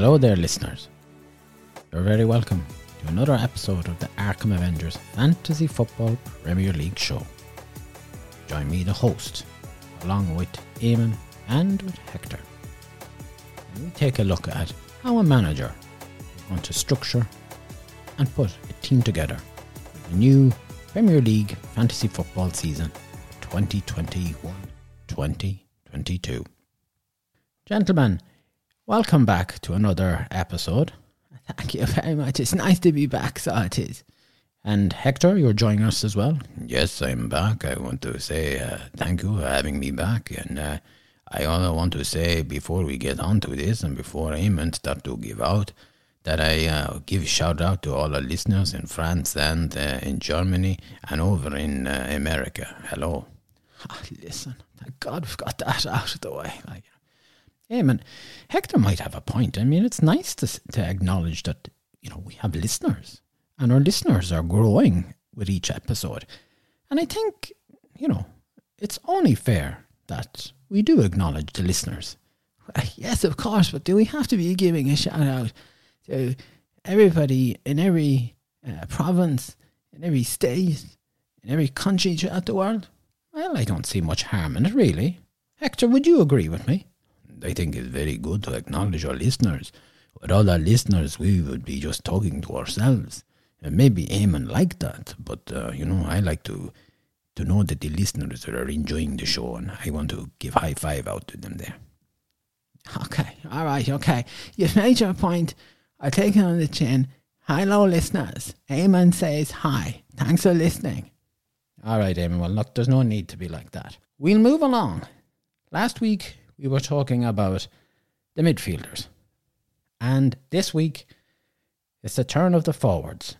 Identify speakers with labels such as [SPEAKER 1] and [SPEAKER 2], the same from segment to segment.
[SPEAKER 1] Hello there, listeners. You're very welcome to another episode of the Arkham Avengers Fantasy Football Premier League show. Join me, the host, along with Eamon and with Hector. And we take a look at how a manager going to structure and put a team together for the new Premier League Fantasy Football season 2021 2022. Gentlemen, welcome back to another episode. Thank you very much. It's nice to be back, so it is. And Hector, you're joining us as well.
[SPEAKER 2] Yes, I'm back. I want to say uh, thank you for having me back. And uh, I also want to say before we get on to this and before Eamon start to give out, that I uh, give a shout out to all our listeners in France and uh, in Germany and over in uh, America. Hello.
[SPEAKER 1] Ah, listen, thank God we've got that out of the way. Like, yeah, man, Hector might have a point. I mean, it's nice to to acknowledge that you know we have listeners, and our listeners are growing with each episode. And I think you know it's only fair that we do acknowledge the listeners. Yes, of course, but do we have to be giving a shout out to everybody in every uh, province, in every state, in every country throughout the world? Well, I don't see much harm in it, really. Hector, would you agree with me?
[SPEAKER 2] I think it's very good to acknowledge our listeners. Without our listeners, we would be just talking to ourselves. And maybe Eamon like that, but uh, you know, I like to to know that the listeners are enjoying the show, and I want to give high five out to them there.
[SPEAKER 1] Okay, all right, okay. You've made your point. I take it on the chin. Hello, listeners. Eamon says hi. Thanks for listening. All right, Eamon. Well, look, there's no need to be like that. We'll move along. Last week, we were talking about the midfielders. And this week, it's the turn of the forwards.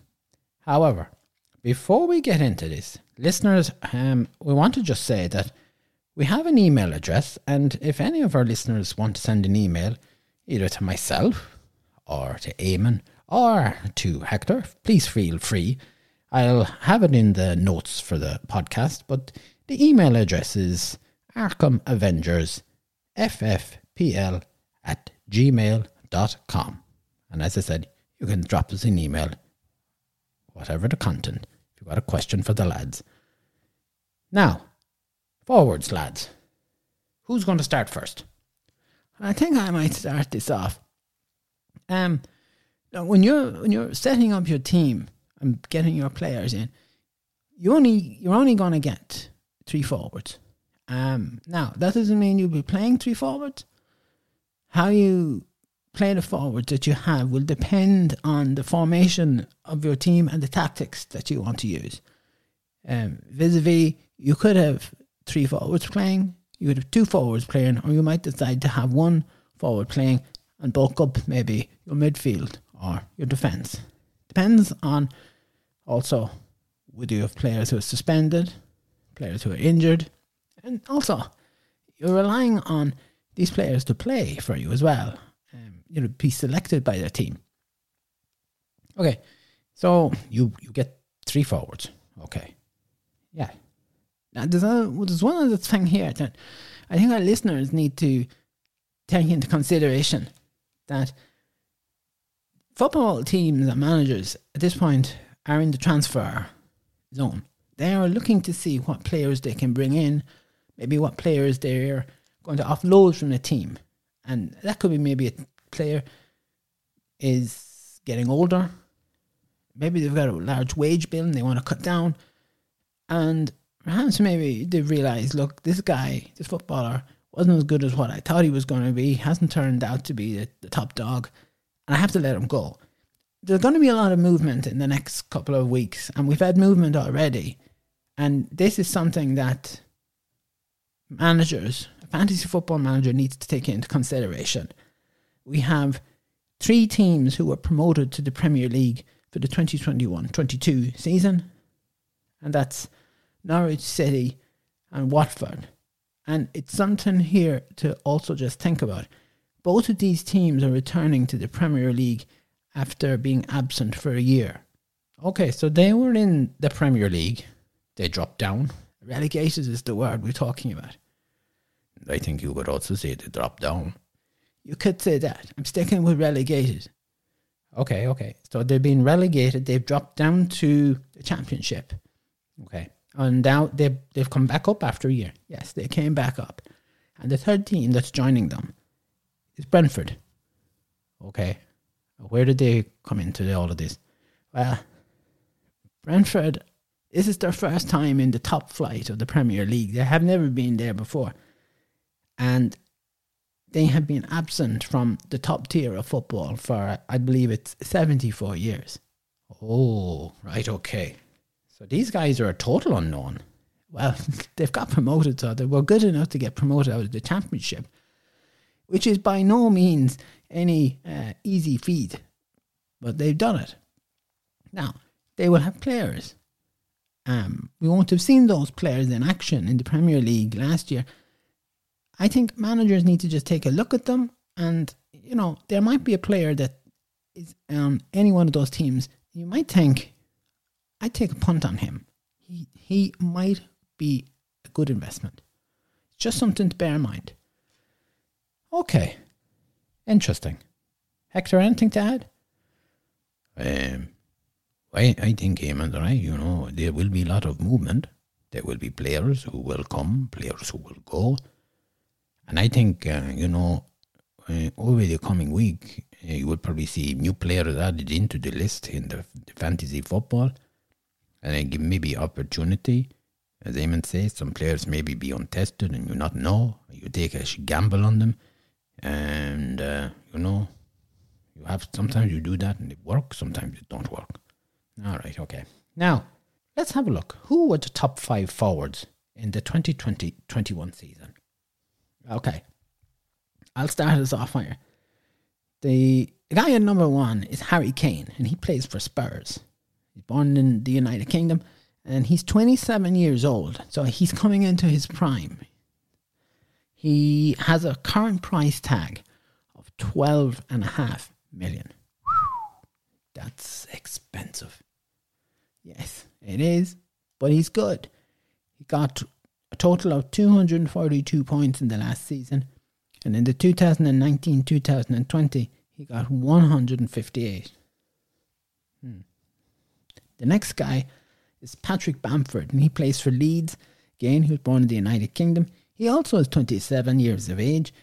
[SPEAKER 1] However, before we get into this, listeners, um, we want to just say that we have an email address, and if any of our listeners want to send an email, either to myself or to Eamon or to Hector, please feel free. I'll have it in the notes for the podcast, but the email address is Arkham Avengers ffpl at gmail.com. And as I said, you can drop us an email, whatever the content, if you've got a question for the lads. Now, forwards, lads. Who's going to start first? I think I might start this off. Um, when you're when you're setting up your team and getting your players in, you only you're only going to get three forwards. Um, now that doesn't mean you'll be playing three forwards. How you play the forwards that you have will depend on the formation of your team and the tactics that you want to use. Um, vis-a-vis, you could have three forwards playing, you could have two forwards playing, or you might decide to have one forward playing and bulk up maybe your midfield or your defence. Depends on also whether you have players who are suspended, players who are injured, and also you're relying on these players to play for you as well. Um, you know, be selected by their team. Okay, so you you get three forwards. Okay, yeah. Now there's a, there's one other thing here that I think our listeners need to take into consideration that football teams and managers at this point are in the transfer zone. They are looking to see what players they can bring in, maybe what players they're going to offload from the team. And that could be maybe a player is getting older. Maybe they've got a large wage bill and they want to cut down. And perhaps maybe they realize, look, this guy, this footballer, wasn't as good as what I thought he was going to be, hasn't turned out to be the, the top dog, and I have to let him go. There's going to be a lot of movement in the next couple of weeks, and we've had movement already. And this is something that managers, fantasy football manager, needs to take into consideration. We have three teams who were promoted to the Premier League for the 2021 22 season, and that's Norwich City and Watford. And it's something here to also just think about. Both of these teams are returning to the Premier League after being absent for a year. Okay, so they were in the Premier League. They dropped down. Relegated is the word we're talking about.
[SPEAKER 2] I think you could also say they dropped down.
[SPEAKER 1] You could say that. I'm sticking with relegated. Okay, okay. So they've been relegated. They've dropped down to the championship. Okay. And now they've, they've come back up after a year. Yes, they came back up. And the third team that's joining them is Brentford. Okay. Where did they come into all of this? Well, Brentford, this is their first time in the top flight of the Premier League. They have never been there before. And they have been absent from the top tier of football for, I believe it's 74 years. Oh, right, okay. So these guys are a total unknown. Well, they've got promoted, so they were good enough to get promoted out of the championship, which is by no means any uh, easy feat, but they've done it. Now, they will have players. Um, we won't have seen those players in action in the Premier League last year I think managers need to just take a look at them, and you know there might be a player that is on any one of those teams. You might think, I take a punt on him. He he might be a good investment. Just something to bear in mind. Okay, interesting. Hector, anything to add?
[SPEAKER 2] Um, I, I think, Eamon, right, you know, there will be a lot of movement. There will be players who will come, players who will go. And I think, uh, you know, uh, over the coming week, uh, you will probably see new players added into the list in the, the fantasy football. And I give maybe opportunity. As Eamon says, some players maybe be untested and you not know. You take a gamble on them. And, uh, you know, you have sometimes you do that and it works, sometimes it don't work.
[SPEAKER 1] All right, okay. Now, let's have a look. Who were the top five forwards in the 2020 21 season? Okay. I'll start us off here. The guy at number one is Harry Kane, and he plays for Spurs. He's born in the United Kingdom, and he's 27 years old, so he's coming into his prime. He has a current price tag of 12 and a half million. That's expensive. Yes, it is, but he's good. He got a total of 242 points in the last season, and in the 2019 2020, he got 158. Hmm. The next guy is Patrick Bamford, and he plays for Leeds. Again, he was born in the United Kingdom. He also is 27 years of age.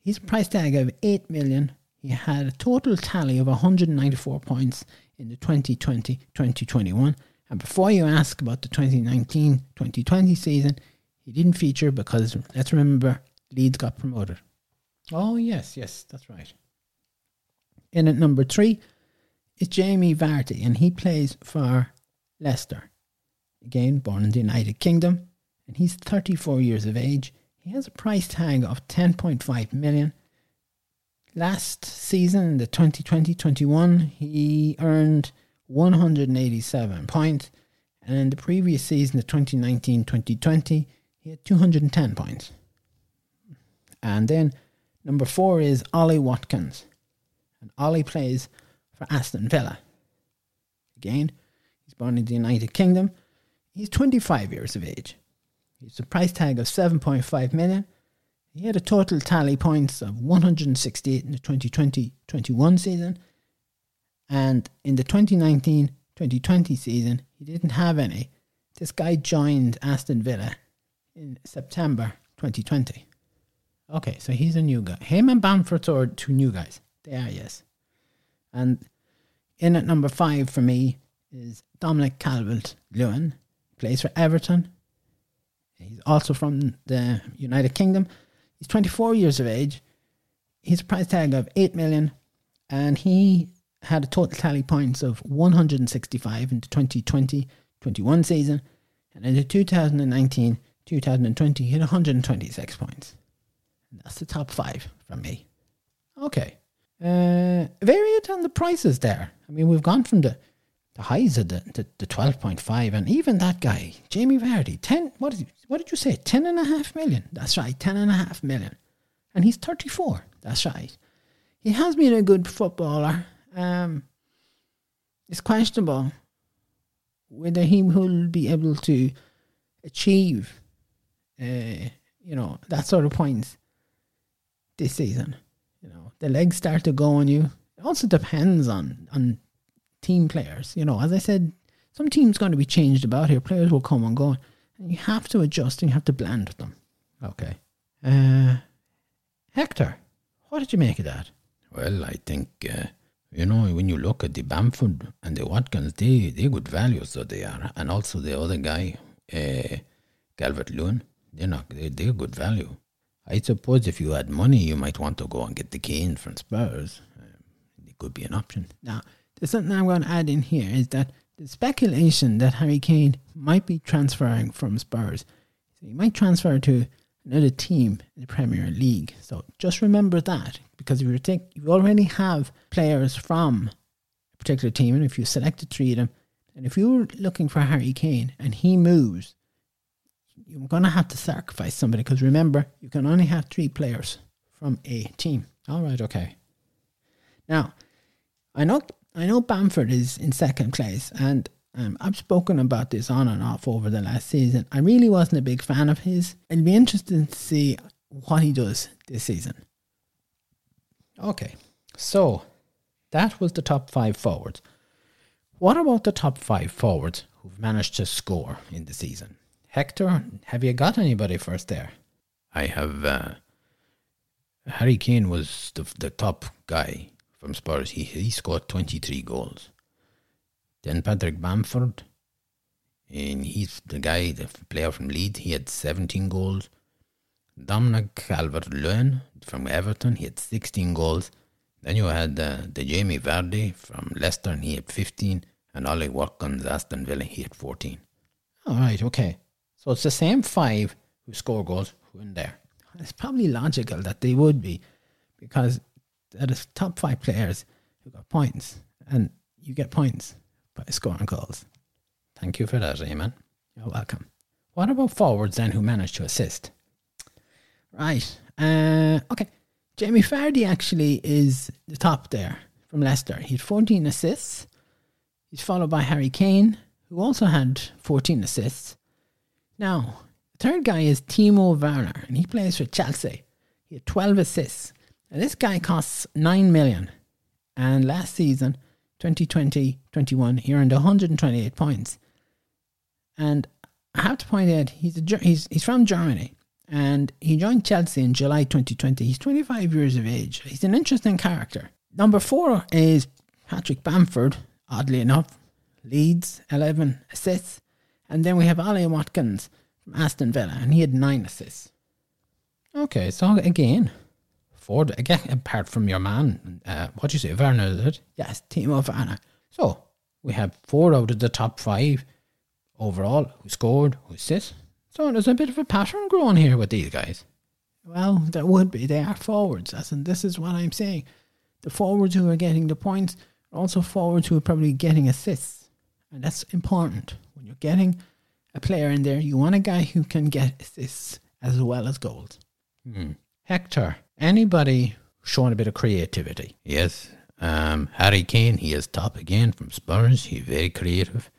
[SPEAKER 1] He's a price tag of 8 million. He had a total tally of 194 points in the 2020 2021. And before you ask about the 2019 2020 season, he didn't feature because let's remember Leeds got promoted. Oh yes, yes, that's right. In at number three is Jamie Vardy, and he plays for Leicester. Again, born in the United Kingdom, and he's 34 years of age. He has a price tag of 10.5 million. Last season, the 2020-21, he earned 187 points, and in the previous season, the 2019-2020, he had 210 points. And then number four is Ollie Watkins. And Ollie plays for Aston Villa. Again, he's born in the United Kingdom. He's 25 years of age. He's a price tag of 7.5 million. He had a total tally points of 168 in the 2020-21 season. And in the 2019-2020 season, he didn't have any. This guy joined Aston Villa in September 2020. Okay, so he's a new guy. Him and Bamford are two new guys. They are, yes. And in at number five for me is Dominic Calvert Lewin. Plays for Everton. He's also from the United Kingdom. He's 24 years of age. He's a price tag of 8 million. And he had a total tally points of 165 in the 2020 21 season. And in the 2019 2020, he had 126 points. That's the top five from me. Okay. Uh, variant on the prices there. I mean, we've gone from the, the highs of the, the, the 12.5, and even that guy, Jamie Vardy, 10, what did, what did you say? 10 and a half million. That's right, 10 and a half million. And he's 34. That's right. He has been a good footballer. Um, it's questionable whether he will be able to achieve uh, you know, that sort of points this season. You know, the legs start to go on you. It also depends on on team players. You know, as I said, some teams going to be changed about here. Players will come and go, and you have to adjust and you have to blend with them. Okay. Uh, Hector, what did you make of that?
[SPEAKER 2] Well, I think, uh, you know, when you look at the Bamford and the Watkins, they, they're good values, so they are. And also the other guy, uh, Calvert Lewin, they're, not, they, they're good value. I suppose if you had money, you might want to go and get the Kane from Spurs. Um, it could be an option.
[SPEAKER 1] Now, there's something I'm going to add in here is that the speculation that Harry Kane might be transferring from Spurs, so he might transfer to another team in the Premier League. So just remember that because if you take, you already have players from a particular team, and if you selected three of them, and if you're looking for Harry Kane and he moves, you're going to have to sacrifice somebody because remember, you can only have three players from a team.
[SPEAKER 2] All right, okay.
[SPEAKER 1] Now, I know I know Bamford is in second place, and um, I've spoken about this on and off over the last season. I really wasn't a big fan of his. It'll be interesting to see what he does this season.
[SPEAKER 2] Okay, so that was the top five forwards. What about the top five forwards who've managed to score in the season? Hector, have you got anybody first there? I have. Uh, Harry Kane was the, the top guy from Spurs. He, he scored 23 goals. Then Patrick Bamford, and he's the guy, the player from Leeds. He had 17 goals. Dominic Calvert-Lewin from Everton, he had 16 goals. Then you had uh, the Jamie Vardy from Leicester, and he had 15. And Ollie Watkins, Aston Villa, he had 14.
[SPEAKER 1] All right, okay. So it's the same five who score goals who in there. It's probably logical that they would be because they're the top five players who got points, and you get points by scoring goals.
[SPEAKER 2] Thank you for that, Eamon.
[SPEAKER 1] You're welcome.
[SPEAKER 2] What about forwards then who managed to assist?
[SPEAKER 1] Right. Uh, okay. Jamie Vardy actually is the top there from Leicester. He had 14 assists. He's followed by Harry Kane, who also had 14 assists. Now, the third guy is Timo Werner, and he plays for Chelsea. He had 12 assists. This guy costs 9 million. And last season, 2020 21, he earned 128 points. And I have to point out, he's, a, he's, he's from Germany and he joined Chelsea in July 2020. He's 25 years of age. He's an interesting character. Number four is Patrick Bamford, oddly enough. Leeds, 11 assists. And then we have Ollie Watkins from Aston Villa, and he had nine assists.
[SPEAKER 2] Okay, so again, Ford, again, apart from your man, uh, what do you say, Werner, is it?
[SPEAKER 1] Yes, Timo Werner.
[SPEAKER 2] So we have four out of the top five overall who scored, who assists. So there's a bit of a pattern growing here with these guys.
[SPEAKER 1] Well, there would be. They are forwards, as and this is what I'm saying. The forwards who are getting the points are also forwards who are probably getting assists, and that's important. When you're getting a player in there, you want a guy who can get assists as well as goals.
[SPEAKER 2] Hmm. Hector, anybody showing a bit of creativity? Yes. Um, Harry Kane, he is top again from Spurs. He's very creative.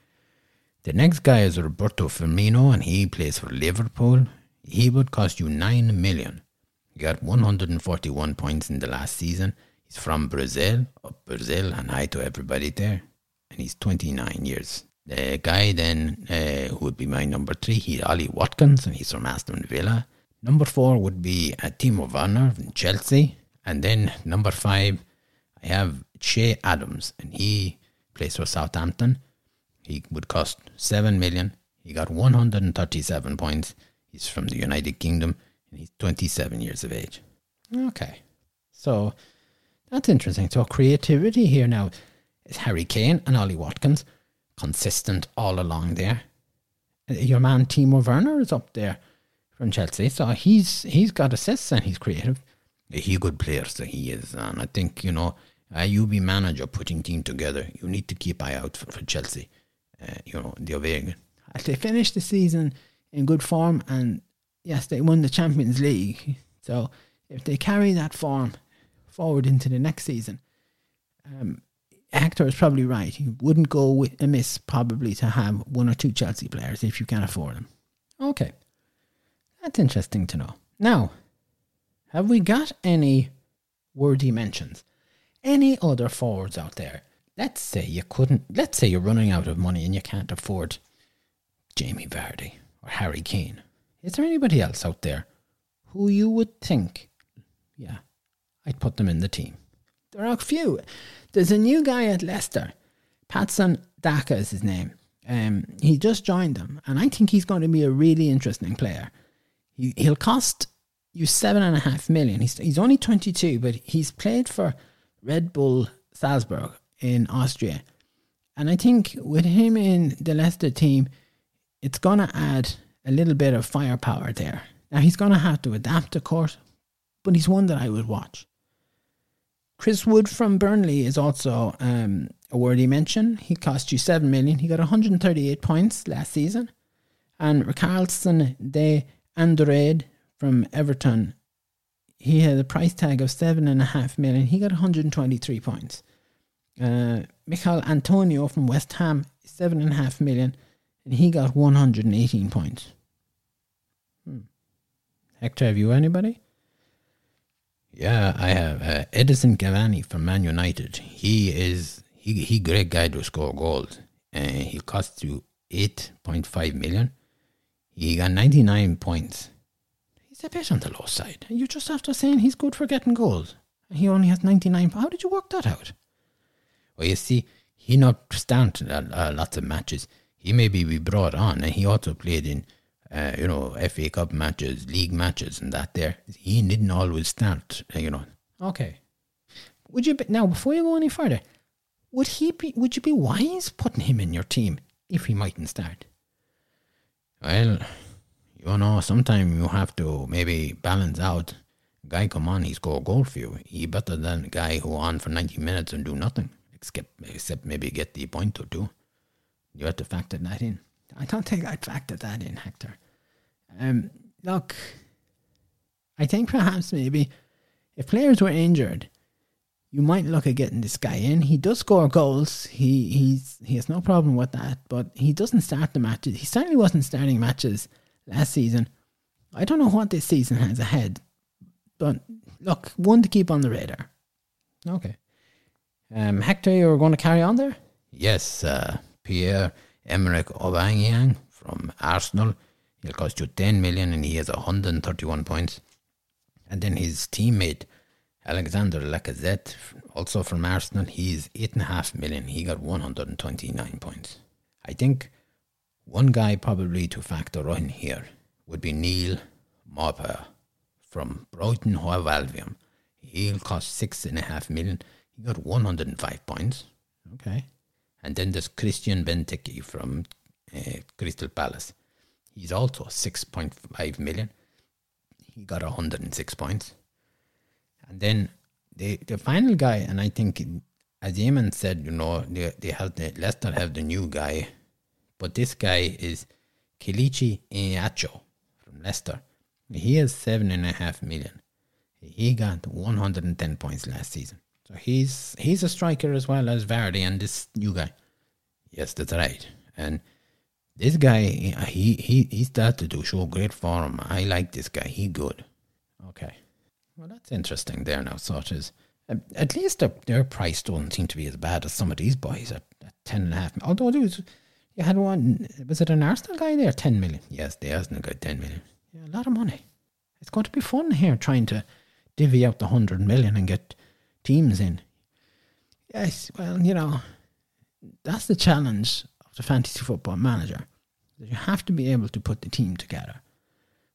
[SPEAKER 2] The next guy is Roberto Firmino, and he plays for Liverpool. He would cost you 9 million. He got 141 points in the last season. He's from Brazil, up Brazil, and hi to everybody there. And he's 29 years. The guy then uh, who would be my number three, he's Ollie Watkins, and he's from Aston Villa. Number four would be uh, Timo Werner from Chelsea. And then number five, I have Che Adams, and he plays for Southampton. He would cost 7 million. He got 137 points. He's from the United Kingdom and he's 27 years of age.
[SPEAKER 1] Okay. So that's interesting. So creativity here now is Harry Kane and Ollie Watkins consistent all along there. Your man Timo Werner is up there from Chelsea, so he's he's got assists and he's creative.
[SPEAKER 2] He's a good player, so he is, and I think you know, uh, you be manager putting team together. You need to keep eye out for, for Chelsea uh, you know, the Ovega.
[SPEAKER 1] They finished the season in good form, and yes, they won the Champions League. So if they carry that form forward into the next season, um, Hector is probably right. He wouldn't go with amiss probably to have one or two Chelsea players if you can afford them.
[SPEAKER 2] Okay, that's interesting to know. Now, have we got any
[SPEAKER 1] worthy mentions. Any other forwards out there? Let's say you couldn't. Let's say you're running out of money and you can't afford Jamie Vardy or Harry Kane. Is there anybody else out there who you would think, yeah, I'd put them in the team? There are a few. There's a new guy at Leicester, Patson Daka is his name. Um, he just joined them, and I think he's going to be a really interesting player. He, he'll cost you seven and a half million. He's he's only twenty two, but he's played for Red Bull Salzburg in Austria, and I think with him in the Leicester team, it's going to add a little bit of firepower there. Now he's going to have to adapt, of course, but he's one that I would watch. Chris Wood from Burnley is also um, a worthy mention. He cost you seven million. He got 138 points last season, and Carlson de Andrade from Everton. He had a price tag of seven and a half million. He got 123 points. Uh, Antonio from West Ham, seven and a half million, and he got 118 points. Hmm. Hector, have you anybody?
[SPEAKER 2] Yeah, I have uh, Edinson Cavani from Man United. He is he he great guy to score goals. And he cost you eight point five million. He got ninety nine points.
[SPEAKER 1] He's a bit on the low side. You just after saying he's good for getting goals. He only has ninety nine. How did you work that out?
[SPEAKER 2] Well, you see, he not started uh, lots of matches. He maybe be brought on, and he also played in uh, you know, FA Cup matches, league matches, and that there. He didn't always start, uh, you know.
[SPEAKER 1] Okay. Would you be, now before you go any further? Would he be? Would you be wise putting him in your team if he mightn't start?
[SPEAKER 2] Well, you know, sometimes you have to maybe balance out. Guy come on, he score a goal for you. He better than guy who on for ninety minutes and do nothing except except maybe get the point or two. You have to factor that in.
[SPEAKER 1] I don't think I'd factor that in, Hector. Um, look, I think perhaps maybe if players were injured, you might look at getting this guy in. He does score goals. He he's he has no problem with that, but he doesn't start the matches. He certainly wasn't starting matches last season. I don't know what this season has ahead, but look, one to keep on the radar. Okay. Um, Hector, you're going to carry on there?
[SPEAKER 2] Yes, uh, Pierre Emerick Aubameyang from Arsenal. He'll cost you 10 million and he has 131 points. And then his teammate Alexander Lacazette, also from Arsenal, he's 8.5 million. He got 129 points. I think one guy probably to factor in here would be Neal Maupay from Brighton Hove Albion. He'll cost 6.5 million. He got 105 points.
[SPEAKER 1] Okay.
[SPEAKER 2] And then there's Christian Benteke from uh, Crystal Palace. He's also 6.5 million. He got 106 points. And then the the final guy, and I think, as Eamon said, you know, they, they have the, Leicester have the new guy, but this guy is Kelechi Iheanacho from Leicester. He has seven and a half million. He got 110 points last season. So he's he's a striker as well as Vardy and this new guy. Yes, that's right. And this guy, he he he started to show great form. I like this guy. He good.
[SPEAKER 1] Okay. Well, that's interesting there now. So it is. Um, at least their, their price don't seem to be as bad as some of these boys at, at ten and a half. Although it was, you had one. Was it an Arsenal guy there? Ten million.
[SPEAKER 2] Yes, the Arsenal guy ten million.
[SPEAKER 1] Yeah, a lot of money. It's going to be fun here trying to divvy out the hundred million and get teams in. Yes, well, you know, that's the challenge of the fantasy football manager. You have to be able to put the team together.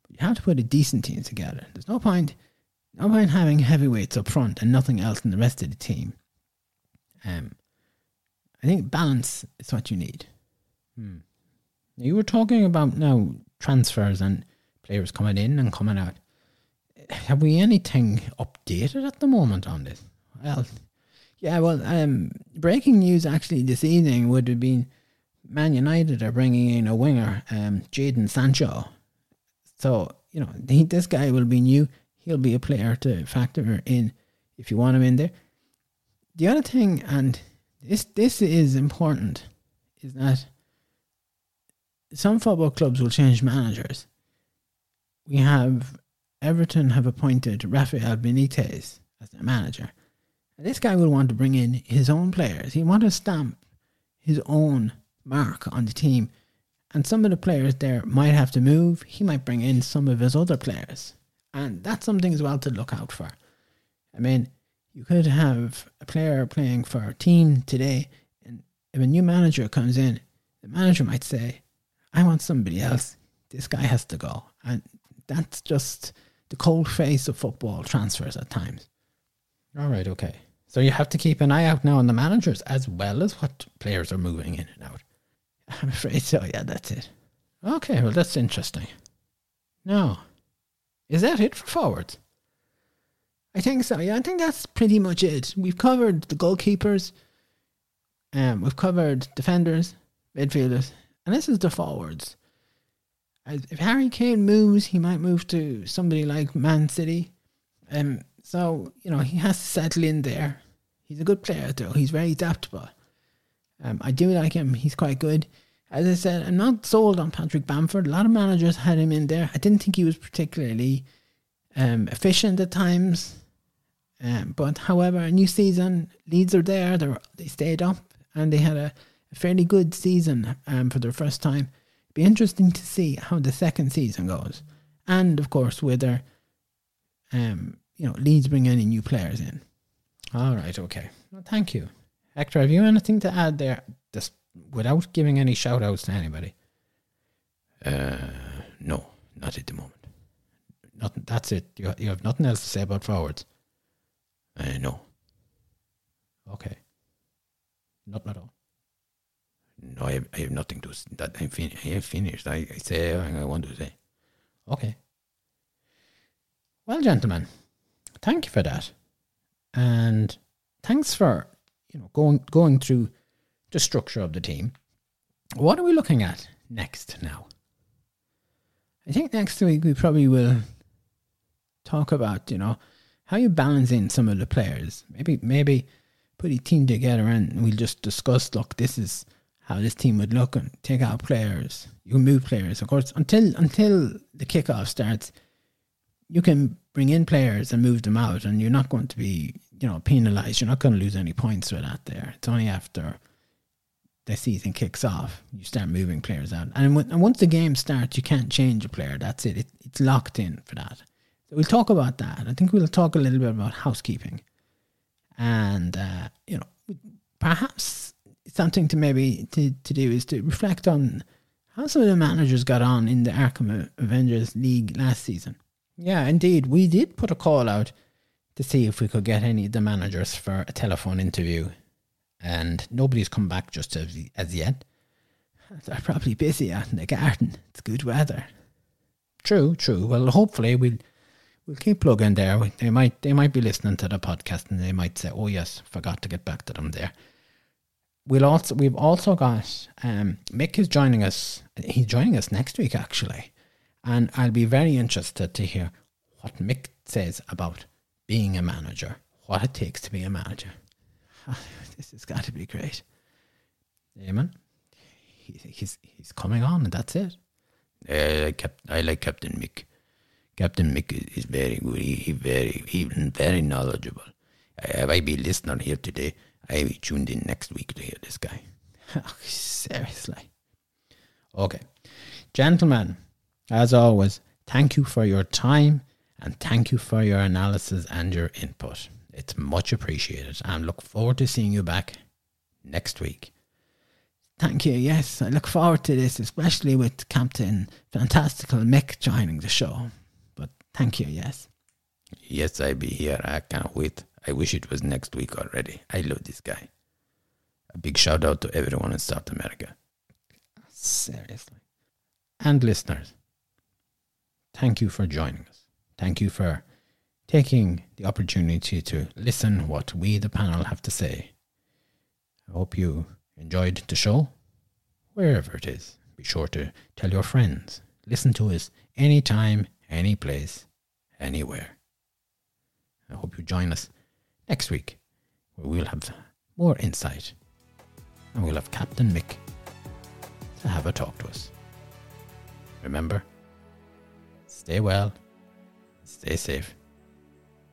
[SPEAKER 1] You have to put a decent team together. There's no point no point having heavyweights up front and nothing else in the rest of the team. Um I think balance is what you need. Hmm. You were talking about now transfers and players coming in and coming out. Have we anything updated at the moment on this? Well, yeah, well, um, breaking news actually this evening would have been Man United are bringing in a winger, um, Jadon Sancho. So, you know, this guy will be new. He'll be a player to factor in if you want him in there. The other thing, and this this is important, is that some football clubs will change managers. We have Everton have appointed Rafael Benitez as their manager. And this guy will want to bring in his own players. He want to stamp his own mark on the team. And some of the players there might have to move. He might bring in some of his other players. And that's something as well to look out for. I mean, you could have a player playing for a team today, and if a new manager comes in, the manager might say, I want somebody else. This guy has to go. And that's just the cold face of football transfers at times. All right, okay. So you have to keep an eye out now on the managers as well as what players are moving in and out. I'm afraid so, yeah, that's it. Okay, well, that's interesting. Now, is that it for forwards? I think so. Yeah, I think that's pretty much it. We've covered the goalkeepers, um, we've covered defenders, midfielders, and this is the forwards. If Harry Kane moves, he might move to somebody like Man City. Um, so you know he has to settle in there. He's a good player though. He's very adaptable. Um, I do like him. He's quite good. As I said, I'm not sold on Patrick Bamford. A lot of managers had him in there. I didn't think he was particularly um, efficient at times. Um, but however, a new season, Leeds are there. They they stayed up and they had a, a fairly good season um, for their first time. Be interesting to see how the second season goes, and of course whether um, you know Leeds bring any new players in. All right, okay. Well, thank you, Hector. Have you anything to add there? Without giving any shout outs to anybody.
[SPEAKER 2] Uh, no, not at the moment.
[SPEAKER 1] Nothing. That's it. You you have nothing else to say about forwards.
[SPEAKER 2] Uh, no,
[SPEAKER 1] Okay. Nothing at all.
[SPEAKER 2] no, I have, I have nothing to. That I'm fin- I have finished. I, I say everything I want to say.
[SPEAKER 1] Okay. Well, gentlemen, thank you for that, and thanks for you know going going through the structure of the team. What are we looking at next now? I think next week we probably will talk about you know how you balance in some of the players. Maybe maybe put a team together and we'll just discuss. Look, this is how this team would look and take out players. You can move players, of course, until until the kickoff starts. You can bring in players and move them out, and you're not going to be, you know, penalised. You're not going to lose any points for that. There, it's only after the season kicks off you start moving players out, and, when, and once the game starts, you can't change a player. That's it. it. It's locked in for that. So we'll talk about that. I think we'll talk a little bit about housekeeping, and uh, you know, perhaps something to maybe to, to do is to reflect on how some of the managers got on in the Arkham Avengers League last season. Yeah, indeed, we did put a call out to see if we could get any of the managers for a telephone interview, and nobody's come back just as, as yet. They're probably busy out in the garden. It's good weather. True, true. Well, hopefully we'll we'll keep plugging there. They might they might be listening to the podcast and they might say, "Oh yes, forgot to get back to them there." We'll also we've also got um, Mick is joining us. He's joining us next week actually, and I'll be very interested to hear what Mick says about being a manager, what it takes to be a manager. this has got to be great. Amen. He, he's he's coming on, and that's it.
[SPEAKER 2] I like Cap- I like Captain Mick. Captain Mick is, is very good. He, he very even very knowledgeable. I, if I be listener here today, I be tuned in next week to hear this guy.
[SPEAKER 1] Oh, seriously. Okay. Gentlemen, as always, thank you for your time and thank you for your analysis and your input. It's much appreciated and look forward to seeing you back next week. Thank you. Yes, I look forward to this, especially with Captain Fantastical Mick joining the show. But thank you, yes.
[SPEAKER 2] Yes, I be here. I can't wait. I wish it was next week already. I love this guy. A big shout out to everyone in South America.
[SPEAKER 1] Seriously. And listeners, thank you for joining us. Thank you for taking the opportunity to listen what we, the panel, have to say. I hope you enjoyed the show, wherever it is. Be sure to tell your friends. Listen to us anytime, any place, anywhere. I hope you join us next week, where we'll have more insight and we'll have Captain Mick to have a talk to us. Remember, stay well, stay safe,